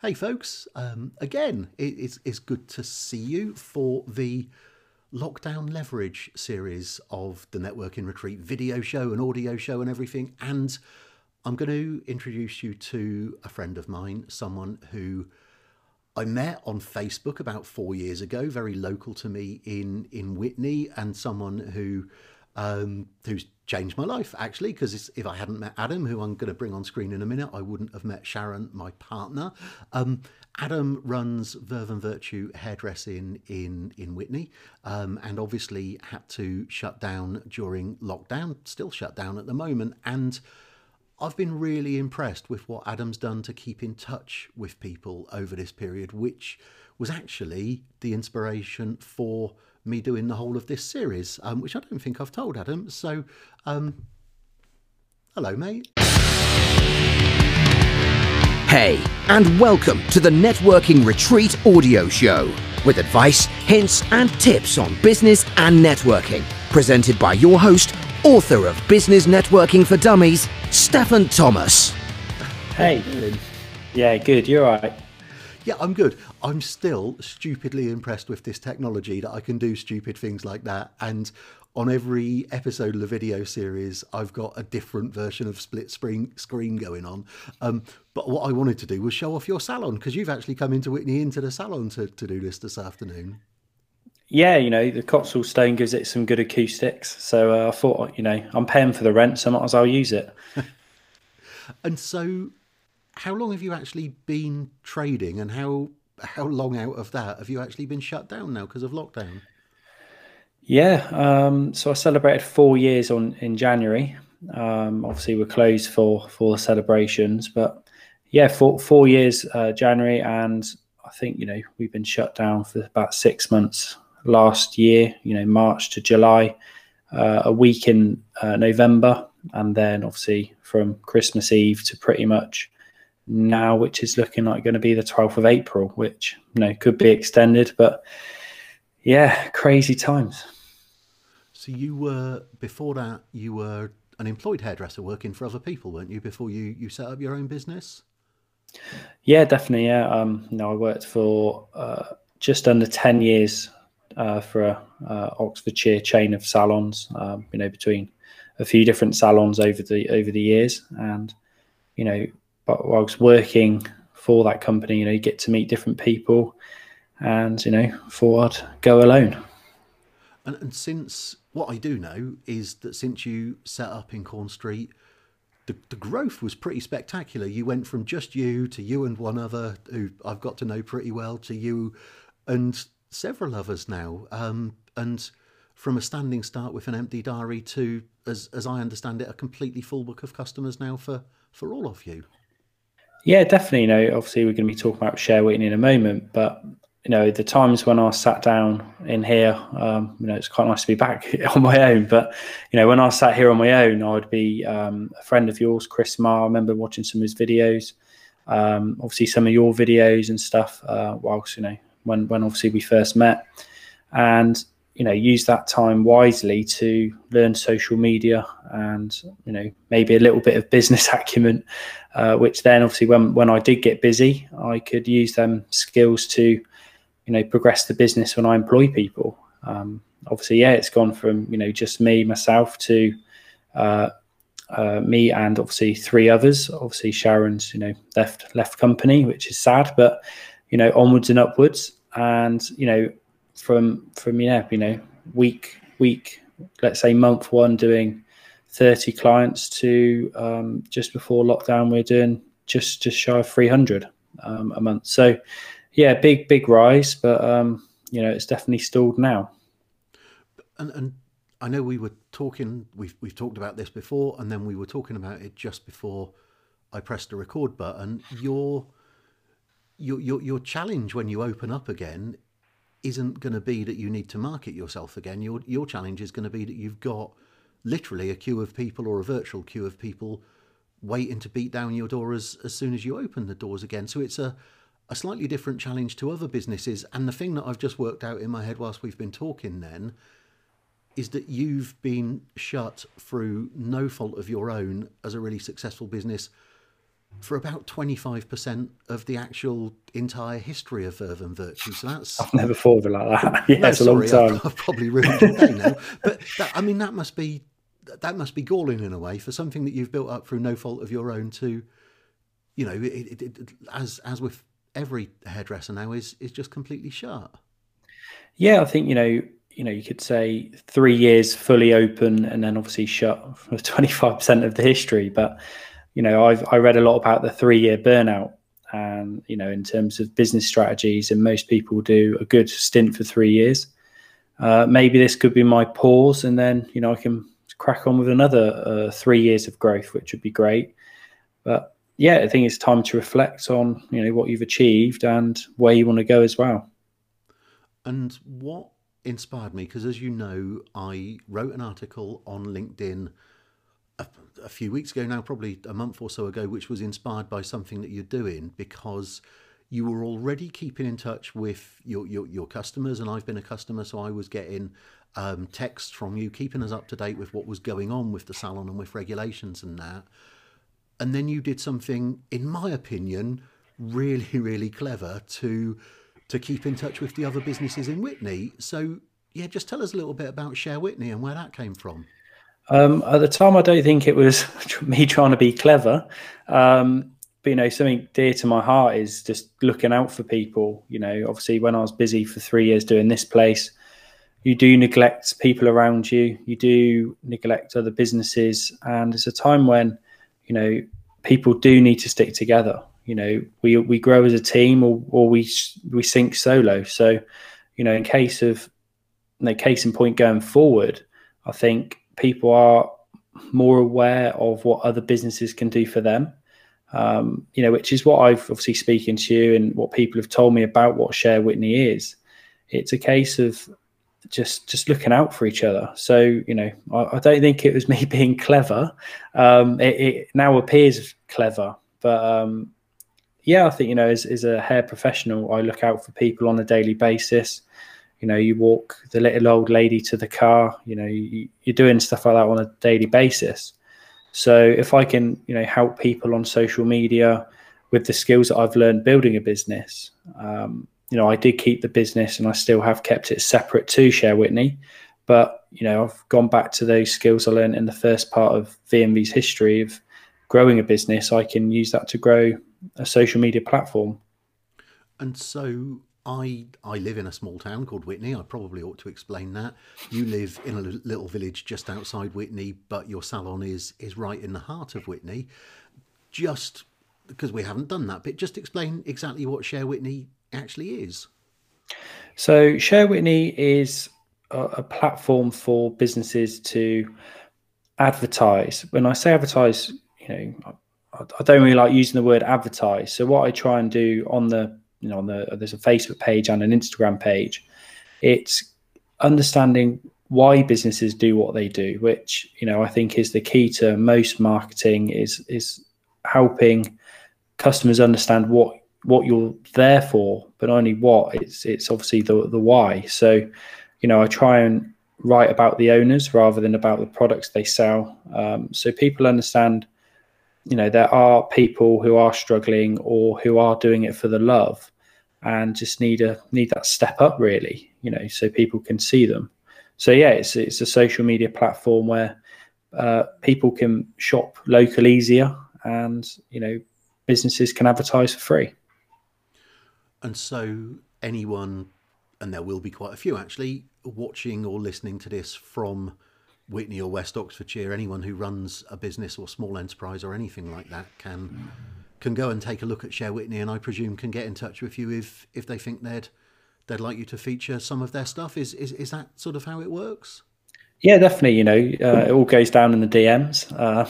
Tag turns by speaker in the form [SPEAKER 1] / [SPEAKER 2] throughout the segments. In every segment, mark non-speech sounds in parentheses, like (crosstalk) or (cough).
[SPEAKER 1] Hey, folks. Um, again, it, it's, it's good to see you for the Lockdown Leverage series of the Networking Retreat video show and audio show and everything. And I'm going to introduce you to a friend of mine, someone who I met on Facebook about four years ago, very local to me in, in Witney, and someone who um, who's changed my life actually because if I hadn't met Adam, who I'm going to bring on screen in a minute, I wouldn't have met Sharon, my partner. Um, Adam runs Verve and Virtue hairdressing in in Witney, um, and obviously had to shut down during lockdown. Still shut down at the moment, and I've been really impressed with what Adam's done to keep in touch with people over this period, which was actually the inspiration for me doing the whole of this series, um, which I don't think I've told Adam. So, um, hello, mate.
[SPEAKER 2] Hey, and welcome to the Networking Retreat audio show with advice, hints, and tips on business and networking. Presented by your host, author of Business Networking for Dummies, Stefan Thomas.
[SPEAKER 3] Hey. Yeah, good. You're right.
[SPEAKER 1] Yeah, I'm good. I'm still stupidly impressed with this technology that I can do stupid things like that. And on every episode of the video series, I've got a different version of split screen screen going on. Um, but what I wanted to do was show off your salon because you've actually come into Witney into the salon to, to do this this afternoon.
[SPEAKER 3] Yeah, you know, the Cotswold Stone gives it some good acoustics. So uh, I thought, you know, I'm paying for the rent, so I might as well use it. (laughs)
[SPEAKER 1] and so how long have you actually been trading and how how long out of that have you actually been shut down now because of lockdown?
[SPEAKER 3] Yeah, um, so I celebrated four years on in January. Um, obviously, we're closed for for the celebrations, but yeah, four four years uh, January, and I think you know we've been shut down for about six months last year. You know, March to July, uh, a week in uh, November, and then obviously from Christmas Eve to pretty much now, which is looking like going to be the 12th of April, which you know could be extended, but yeah, crazy times.
[SPEAKER 1] So you were before that you were an employed hairdresser working for other people, weren't you? Before you you set up your own business.
[SPEAKER 3] Yeah, definitely. Yeah, um, no, I worked for uh, just under 10 years uh, for a uh, Oxfordshire chain of salons. Um, you know, between a few different salons over the over the years, and you know, but whilst working for that company, you know, you get to meet different people, and you know, I'd go alone.
[SPEAKER 1] And, and since what I do know is that since you set up in Corn Street, the, the growth was pretty spectacular. You went from just you to you and one other who I've got to know pretty well to you and several others now. Um, and from a standing start with an empty diary to, as, as I understand it, a completely full book of customers now for, for all of you.
[SPEAKER 3] Yeah, definitely. You know, obviously we're going to be talking about Share Witney in a moment, but you know, the times when I sat down in here, um, you know, it's quite nice to be back (laughs) on my own. But you know, when I sat here on my own, I would be um, a friend of yours, Chris Marr. I remember watching some of his videos, um, obviously some of your videos and stuff. Uh, whilst you know, when when obviously we first met, and you know use that time wisely to learn social media and you know maybe a little bit of business (laughs) acumen uh, which then obviously when when I did get busy I could use them skills to you know progress the business when I employ people. Um, obviously yeah it's gone from you know just me myself to uh, uh, me and obviously three others. Obviously Sharon's you know left left company which is sad but you know onwards and upwards. And you know from from yeah you know week week let's say month one doing 30 clients to um, just before lockdown we're doing just just shy of 300 um, a month. So yeah big big rise but um, you know it's definitely stalled now.
[SPEAKER 1] And, and I know we were talking we've we've talked about this before and then we were talking about it just before I pressed the record button. Your your your, your challenge when you open up again isn't going to be that you need to market yourself again. Your your challenge is going to be that you've got literally a queue of people or a virtual queue of people waiting to beat down your door as, as soon as you open the doors again. So it's a, a slightly different challenge to other businesses. And the thing that I've just worked out in my head whilst we've been talking then is that you've been shut through no fault of your own as a really successful business for about 25% of the actual entire history of Verve and Virtue. So that's.
[SPEAKER 3] I've never thought of it like that. (laughs) yeah, no, it's sorry, a long time.
[SPEAKER 1] I've, I've probably ruined your day now. But that, I mean, that must be that must be galling in a way for something that you've built up through no fault of your own to, you know, it, it, it, as as with every hairdresser now is is just completely shut.
[SPEAKER 3] Yeah, I think you know you know you could say three years fully open and then obviously shut for 25% of the history but you know i've i read a lot about the three year burnout and you know in terms of business strategies and most people do a good stint for three years. Uh, maybe this could be my pause and then you know i can crack on with another uh, three years of growth which would be great. But yeah i think it's time to reflect on you know what you've achieved and where you want to go as well.
[SPEAKER 1] And what inspired me because, as you know, I wrote an article on LinkedIn a, few weeks ago now, probably a month or so ago, which was inspired by something that you're doing because you were already keeping in touch with your, your, your customers, and I've been a customer, so I was getting um, texts from you, keeping us up to date with what was going on with the salon and with regulations and that. And then you did something, in my opinion, really, really clever to to keep in touch with the other businesses in Witney. So, yeah, just tell us a little bit about Share Witney and where that came from.
[SPEAKER 3] Um, at the time, I don't think it was (laughs) me trying to be clever. Um, but, you know, something dear to my heart is just looking out for people. You know, obviously, when I was busy for three years doing this place, you do neglect people around you, you do neglect other businesses. And it's a time when, you know, people do need to stick together you know we we grow as a team or, or we we sink solo so you know in case of know, case in point going forward i think people are more aware of what other businesses can do for them. Um, you know which is what i've obviously speaking to you and what people have told me about what share Witney is. It's a case of just just looking out for each other. So you know i, I don't think it was (laughs) me being clever. Um, it, it now appears clever but um, yeah, I think you know, as, as a hair professional, I look out for people on a daily basis. You know, you walk the little old lady to the car. You know, you, you're doing stuff like that on a daily basis. So if I can, you know, help people on social media with the skills that I've learned building a business, um, you know, I did keep the business and I still have kept it separate to Share witney But, you know, I've gone back to those skills I learned in the first part of VMV's history of growing a business. I can use that to grow a social media platform.
[SPEAKER 1] And so I I live in a small town called Witney. I probably ought to explain that. You live in a little village just outside Witney, but your salon is is right in the heart of Witney. Just because we haven't done that, but just explain exactly what Share Witney actually is.
[SPEAKER 3] So Share Witney is a, a platform for businesses to advertise. When I say advertise, you know, I don't really like using the word advertise. So what I try and do on the you know on the there's a Facebook page and an Instagram page, it's understanding why businesses do what they do, which you know I think is the key to most marketing is is helping customers understand what what you're there for, but only what. It's it's obviously the the why. So, you know, I try and write about the owners rather than about the products they sell, um, so people understand you know there are people who are struggling or who are doing it for the love and just need a need that step up really you know so people can see them. So yeah it's it's a social media platform where uh, people can shop local easier and you know businesses can advertise for free.
[SPEAKER 1] And so anyone and there will be quite a few actually watching or listening to this from Witney or West Oxfordshire, anyone who runs a business or small enterprise or anything like that can can go and take a look at Share Witney, and I presume can get in touch with you if if they think they'd they'd like you to feature some of their stuff. Is is is that sort of how it works?
[SPEAKER 3] Yeah, definitely. You know, uh, it all goes down in the DMs. Uh,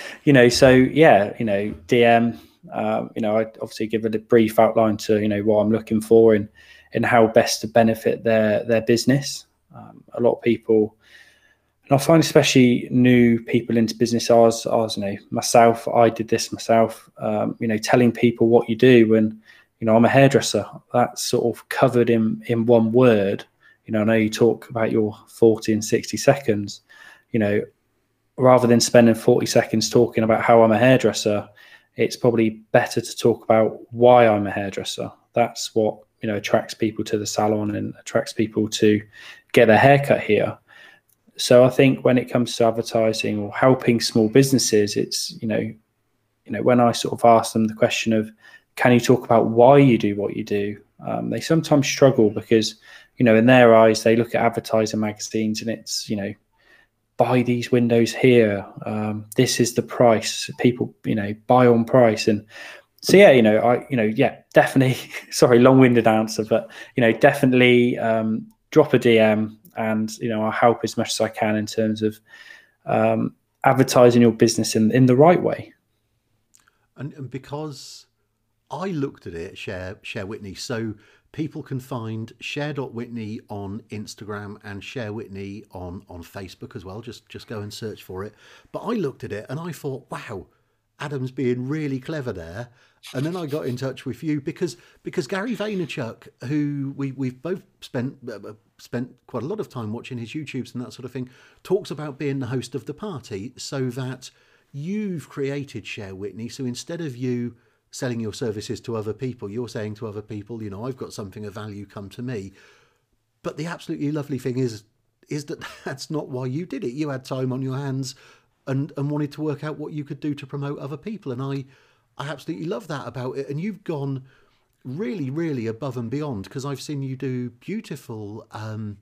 [SPEAKER 3] (laughs) you know, so yeah, you know, DM. Uh, you know, I obviously give a brief outline to you know what I'm looking for and and how best to benefit their their business. Um, a lot of people and I find especially new people into business, I was, you know, myself, I did this myself, um, you know, telling people what you do when, you know, I'm a hairdresser. That's sort of covered in, in one word. You know, I know you talk about your 40 and 60 seconds, you know, rather than spending 40 seconds talking about how I'm a hairdresser, it's probably better to talk about why I'm a hairdresser. That's what you know attracts people to the salon and attracts people to get their haircut here. So I think when it comes to advertising or helping small businesses, it's you know, you know, when I sort of ask them the question of, can you talk about why you do what you do? Um, they sometimes struggle because, you know, in their eyes, they look at advertising magazines and it's, you know, buy these windows here. Um, this is the price. People, you know, buy on price. And so, yeah, you know, I, you know, yeah, definitely. (laughs) sorry, long-winded answer, but you know, definitely um, drop a DM, and you know, I'll help as much as I can in terms of um, advertising your business in in the right way.
[SPEAKER 1] And, and because I looked at it, share share Witney, so people can find share.witney on Instagram and share Witney on, on Facebook as well. Just just go and search for it. But I looked at it and I thought, wow, Adam's being really clever there. And then I got in touch with you because because Gary Vaynerchuk, who we we've both spent uh, uh spent quite a lot of time watching his YouTubes and that sort of thing, talks about being the host of the party, so that you've created Share Witney. So instead of you selling your services to other people. You're saying to other people, you know, I've got something of value, come to me. But the absolutely lovely thing is, is that (laughs) that's not why you did it. You had time on your hands and, and wanted to work out what you could do to promote other people. And I, I absolutely love that about it. And you've gone really, really above and beyond because I've seen you do beautiful um,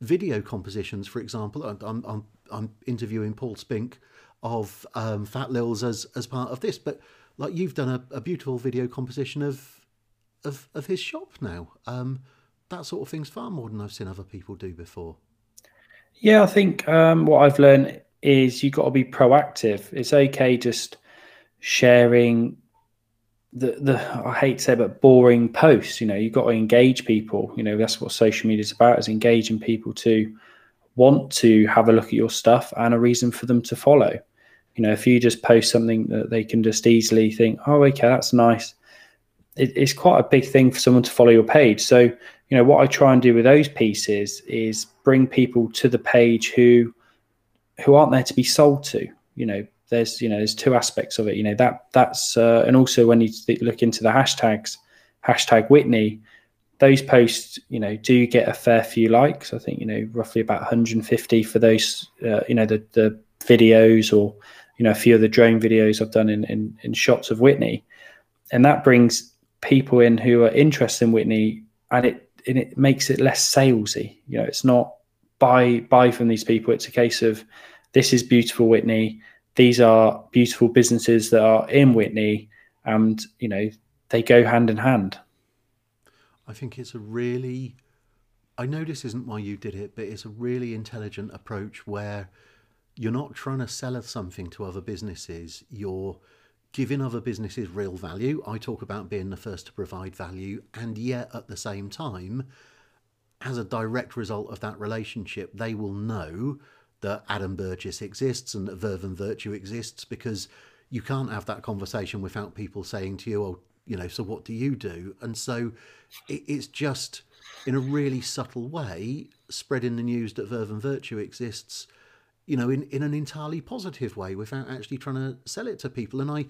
[SPEAKER 1] video compositions, for example. I'm, I'm, I'm interviewing Paul Spink of um, Fat Lils as, as part of this, but like you've done a, a beautiful video composition of of of his shop now. Um, that sort of thing's far more than I've seen other people do before.
[SPEAKER 3] Yeah, I think um, what I've learned is you've got to be proactive. It's okay just sharing the the I hate to say, but boring posts. You know, you've got to engage people. You know, that's what social media is about: is engaging people to want to have a look at your stuff and a reason for them to follow. You know, if you just post something that they can just easily think, oh, okay, that's nice. It, it's quite a big thing for someone to follow your page. So, you know, what I try and do with those pieces is bring people to the page who who aren't there to be sold to. You know, there's you know there's two aspects of it. You know that that's uh, and also when you look into the hashtags, hashtag Witney, those posts, you know, do get a fair few likes. I think you know roughly about 150 for those, uh, you know, the the videos or you know a few of the drone videos I've done in, in, in shots of Witney, and that brings people in who are interested in Witney, and it and it makes it less salesy. You know, it's not buy buy from these people. It's a case of this is beautiful Witney. These are beautiful businesses that are in Witney, and you know they go hand in hand.
[SPEAKER 1] I think it's a really I know this isn't why you did it, but it's a really intelligent approach where you're not trying to sell something to other businesses. You're giving other businesses real value. I talk about being the first to provide value, and yet at the same time, as a direct result of that relationship, they will know that Adam Burgess exists and that Verve and Virtue exists because you can't have that conversation without people saying to you, "Oh, you know, so what do you do?" And so it's just in a really subtle way spreading the news that Verve and Virtue exists you know, in, in an entirely positive way without actually trying to sell it to people. And I,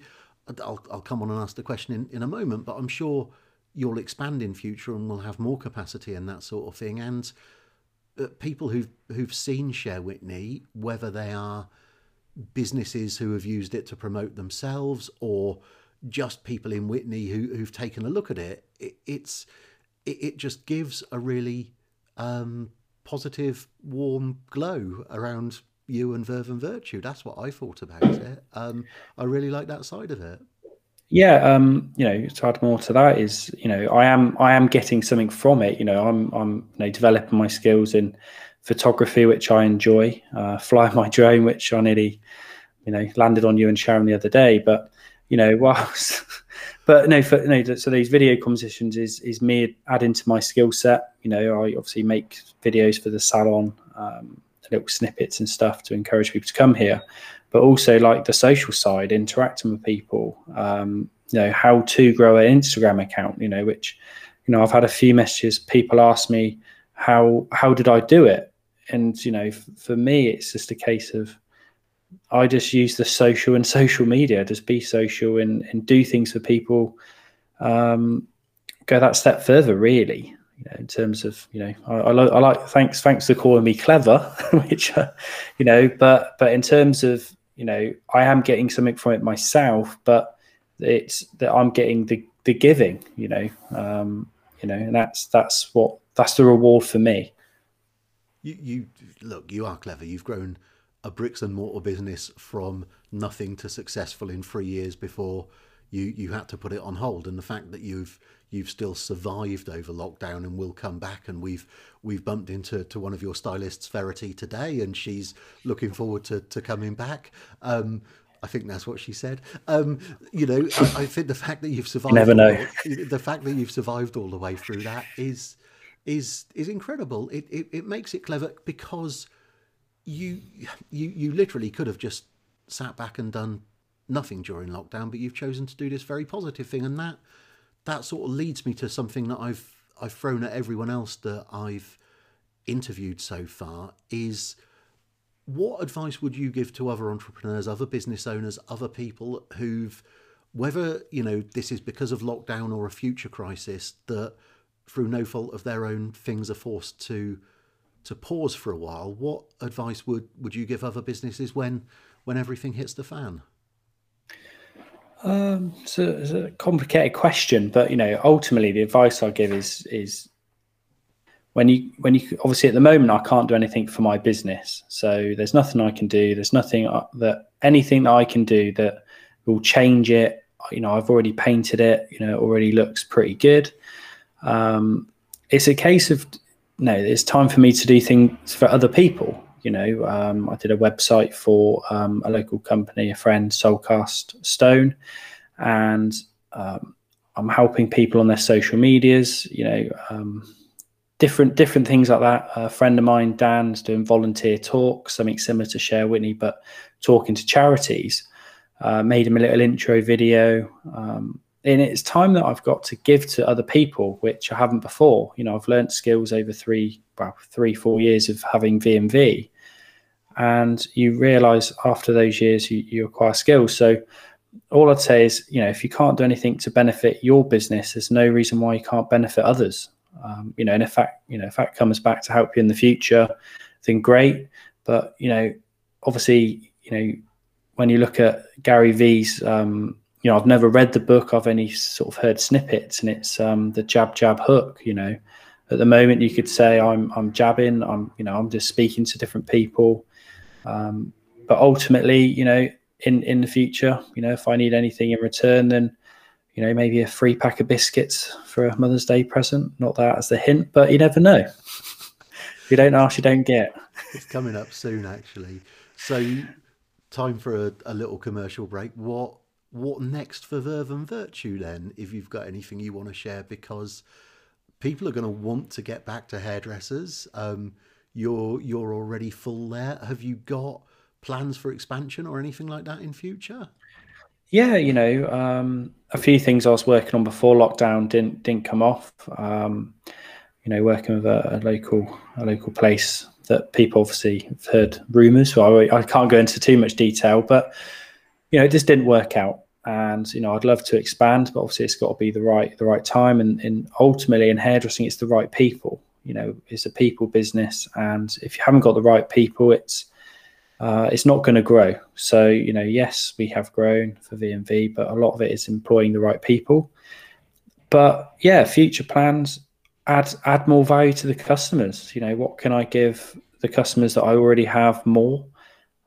[SPEAKER 1] I'll, I'll come on and ask the question in, in a moment, but I'm sure you'll expand in future and we'll have more capacity and that sort of thing. And uh, people who've, who've seen Share Witney, whether they are businesses who have used it to promote themselves or just people in Witney who, who've taken a look at it, it it's, it, it just gives a really um, positive, warm glow around you and Verve and Virtue. That's what I thought about it. Um, I really like that side of it.
[SPEAKER 3] Yeah, um, you know, to add more to that is, you know, I am I am getting something from it. You know, I'm I'm you know developing my skills in photography, which I enjoy. Uh, flying my (laughs) drone, which I nearly, you know, landed on you and Sharon the other day. But you know, (laughs) whilst but no, for no, so these video compositions is is me adding to my skill set. You know, I obviously make videos for the salon. Um, little snippets and stuff to encourage people to come here, but also like the social side, interacting with people. Um, you know, how to grow an Instagram account. You know, which you know I've had a few messages. People ask me how how did I do it, and you know, f- for me, it's just a case of I just use the social and social media, just be social and, and do things for people. Um, go that step further, really. In terms of you know, I, I, lo- I like thanks thanks for calling me clever, (laughs) which uh, you know, but but in terms of you know, I am getting something from it myself, but it's that I'm getting the the giving, you know, um, you know, and that's that's what that's the reward for me.
[SPEAKER 1] You, you look, you are clever. You've grown a bricks and mortar business from nothing to successful in three years before you you had to put it on hold. And the fact that you've you've still survived over lockdown and will come back. And we've we've bumped into to one of your stylists, Verity, today, and she's looking forward to to coming back. Um, I think that's what she said. Um, you know, I, I, think the fact that you've survived,
[SPEAKER 3] you never know.
[SPEAKER 1] The, the fact that you've survived all the way through that is is is incredible. It, it it makes it clever because you you you literally could have just sat back and done nothing during lockdown, but you've chosen to do this very positive thing, and that that sort of leads me to something that I've I've thrown at everyone else that I've interviewed so far is what advice would you give to other entrepreneurs, other business owners, other people who've whether you know this is because of lockdown or a future crisis that through no fault of their own things are forced to to pause for a while what advice would would you give other businesses when when everything hits the fan
[SPEAKER 3] um, it's, a, it's a complicated question, but you know, ultimately, the advice I give is is when you when you obviously at the moment I can't do anything for my business, so there's nothing I can do. There's nothing uh, that anything that I can do that will change it. You know, I've already painted it. You know, it already looks pretty good. Um, it's a case of no, it's time for me to do things for other people. You know, um, I did a website for um, a local company, a friend, Soulcast Stone, and um, I'm helping people on their social medias. You know, um, different different things like that. A friend of mine, Dan's doing volunteer talks, something similar to Share Witney, but talking to charities. Uh, made him a little intro video. Um, and it's time that I've got to give to other people, which I haven't before. You know, I've learned skills over three, well, three, four years of having VMV, and you realize after those years you, you acquire skills. So all i'd say is you know if you can't do anything to benefit your business there's no reason why you can't benefit others. Um, you know and if that you know if that comes back to help you in the future then great. But you know obviously you know when you look at gary vee's um, you know i've never read the book i've only sort of heard snippets and it's um, the jab jab hook you know. At the moment you could say i'm i'm jabbing i'm you know i'm just speaking to different people um, but ultimately, you know, in in the future, you know, if I need anything in return, then you know, maybe a free pack of biscuits for a Mother's Day present. Not that as the hint, but you never know. if you don't ask, you don't get.
[SPEAKER 1] It's coming up soon, actually. So, time for a, a little commercial break. What what next for Verve and Virtue then? If you've got anything you want to share, because people are going to want to get back to hairdressers. Um, you're you're already full there. Have you got plans for expansion or anything like that in future?
[SPEAKER 3] Yeah, you know, um, a few things I was working on before lockdown didn't didn't come off. Um, you know, working with a, a, local a local place that people obviously have heard rumours. So I, I can't go into too much detail, but you know, it just didn't work out. And you know, I'd love to expand, but obviously it's got to be the right the right time. And, and ultimately, in hairdressing, it's the right people you know it's a people business and if you haven't got the right people it's uh, it's not going to grow. So you know yes we have grown for vmv but a lot of it is employing the right people. But yeah future plans add add more value to the customers. You know what can i give the customers that i already have more?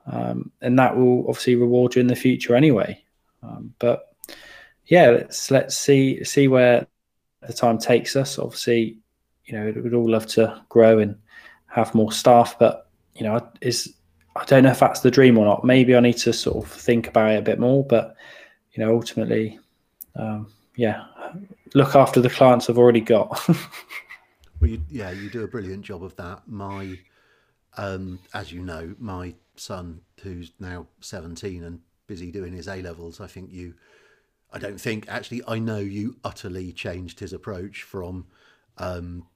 [SPEAKER 3] Um, and that will obviously reward you in the future anyway. Um, but yeah let's let's see see where the time takes us. Obviously you know, we'd all love to grow and have more staff, but you know, is I don't know if that's the dream or not. Maybe I need to sort of think about it a bit more, but you know, ultimately, um, yeah, look after the clients I've already got. (laughs)
[SPEAKER 1] well, you, yeah, you do a brilliant job of that. My, um, as you know, my son, who's now seventeen and busy doing his A levels, I think you, I don't think actually, I know you utterly changed his approach from um,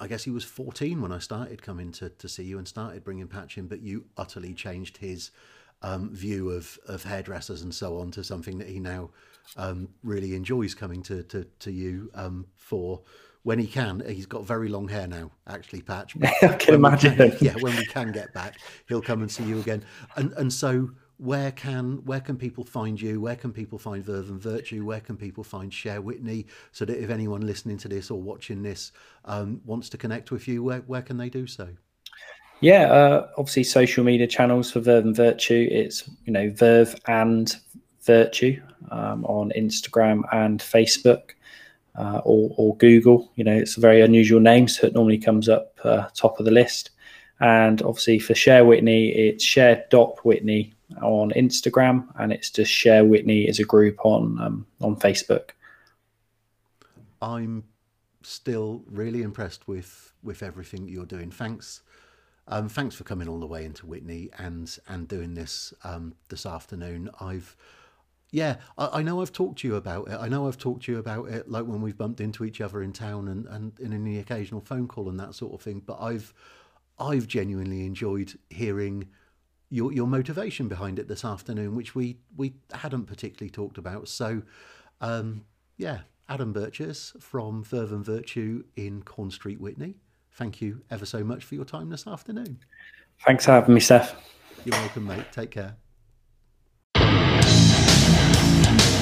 [SPEAKER 1] I guess he was 14 when I started coming to, to see you and started bringing Patch in, but you utterly changed his um, view of, of hairdressers and so on to something that he now um, really enjoys coming to, to, to you um, for when he can. He's got very long hair now, actually, Patch. (laughs)
[SPEAKER 3] I can imagine.
[SPEAKER 1] Can, (laughs) yeah, when we can get back, he'll come and see you again. And and so where can where can people find you? Where can people find Verve and Virtue? Where can people find Share Witney? So that if anyone listening to this or watching this um, wants to connect with you, where where can they do so?
[SPEAKER 3] Yeah, uh, obviously social media channels for Verve and Virtue. It's you know Verve and Virtue um, on Instagram and Facebook. Uh, or, or, Google. You know, it's a very unusual name, so it normally comes up uh, top of the list. And obviously for Share Witney, it's Share Witney on Instagram, and it's just Share Witney as a group on um, on Facebook.
[SPEAKER 1] I'm still really impressed with with everything you're doing. Thanks, um, thanks for coming all the way into Witney and and doing this um, this afternoon. I've yeah, I, I, know I've talked to you about it. I know I've talked to you about it, like when we've bumped into each other in town and, and, and in the occasional phone call and that sort of thing. But I've I've genuinely enjoyed hearing your your motivation behind it this afternoon, which we we hadn't particularly talked about. So, um, yeah, Adam Birches from Verve and Virtue in Corn Street, Witney. Thank you ever so much for your time this afternoon.
[SPEAKER 3] Thanks for having me, Stef.
[SPEAKER 1] You're welcome, mate. Take care.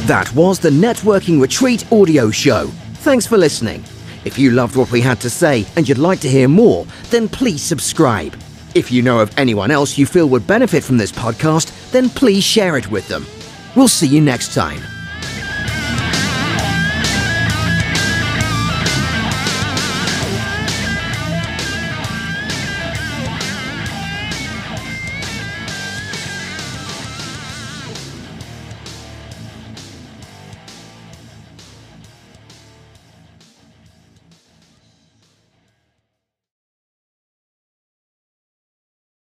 [SPEAKER 2] That was the Networking Retreat audio show. Thanks for listening. If you loved what we had to say and you'd like to hear more, then please subscribe. If you know of anyone else you feel would benefit from this podcast, then please share it with them. We'll see you next time.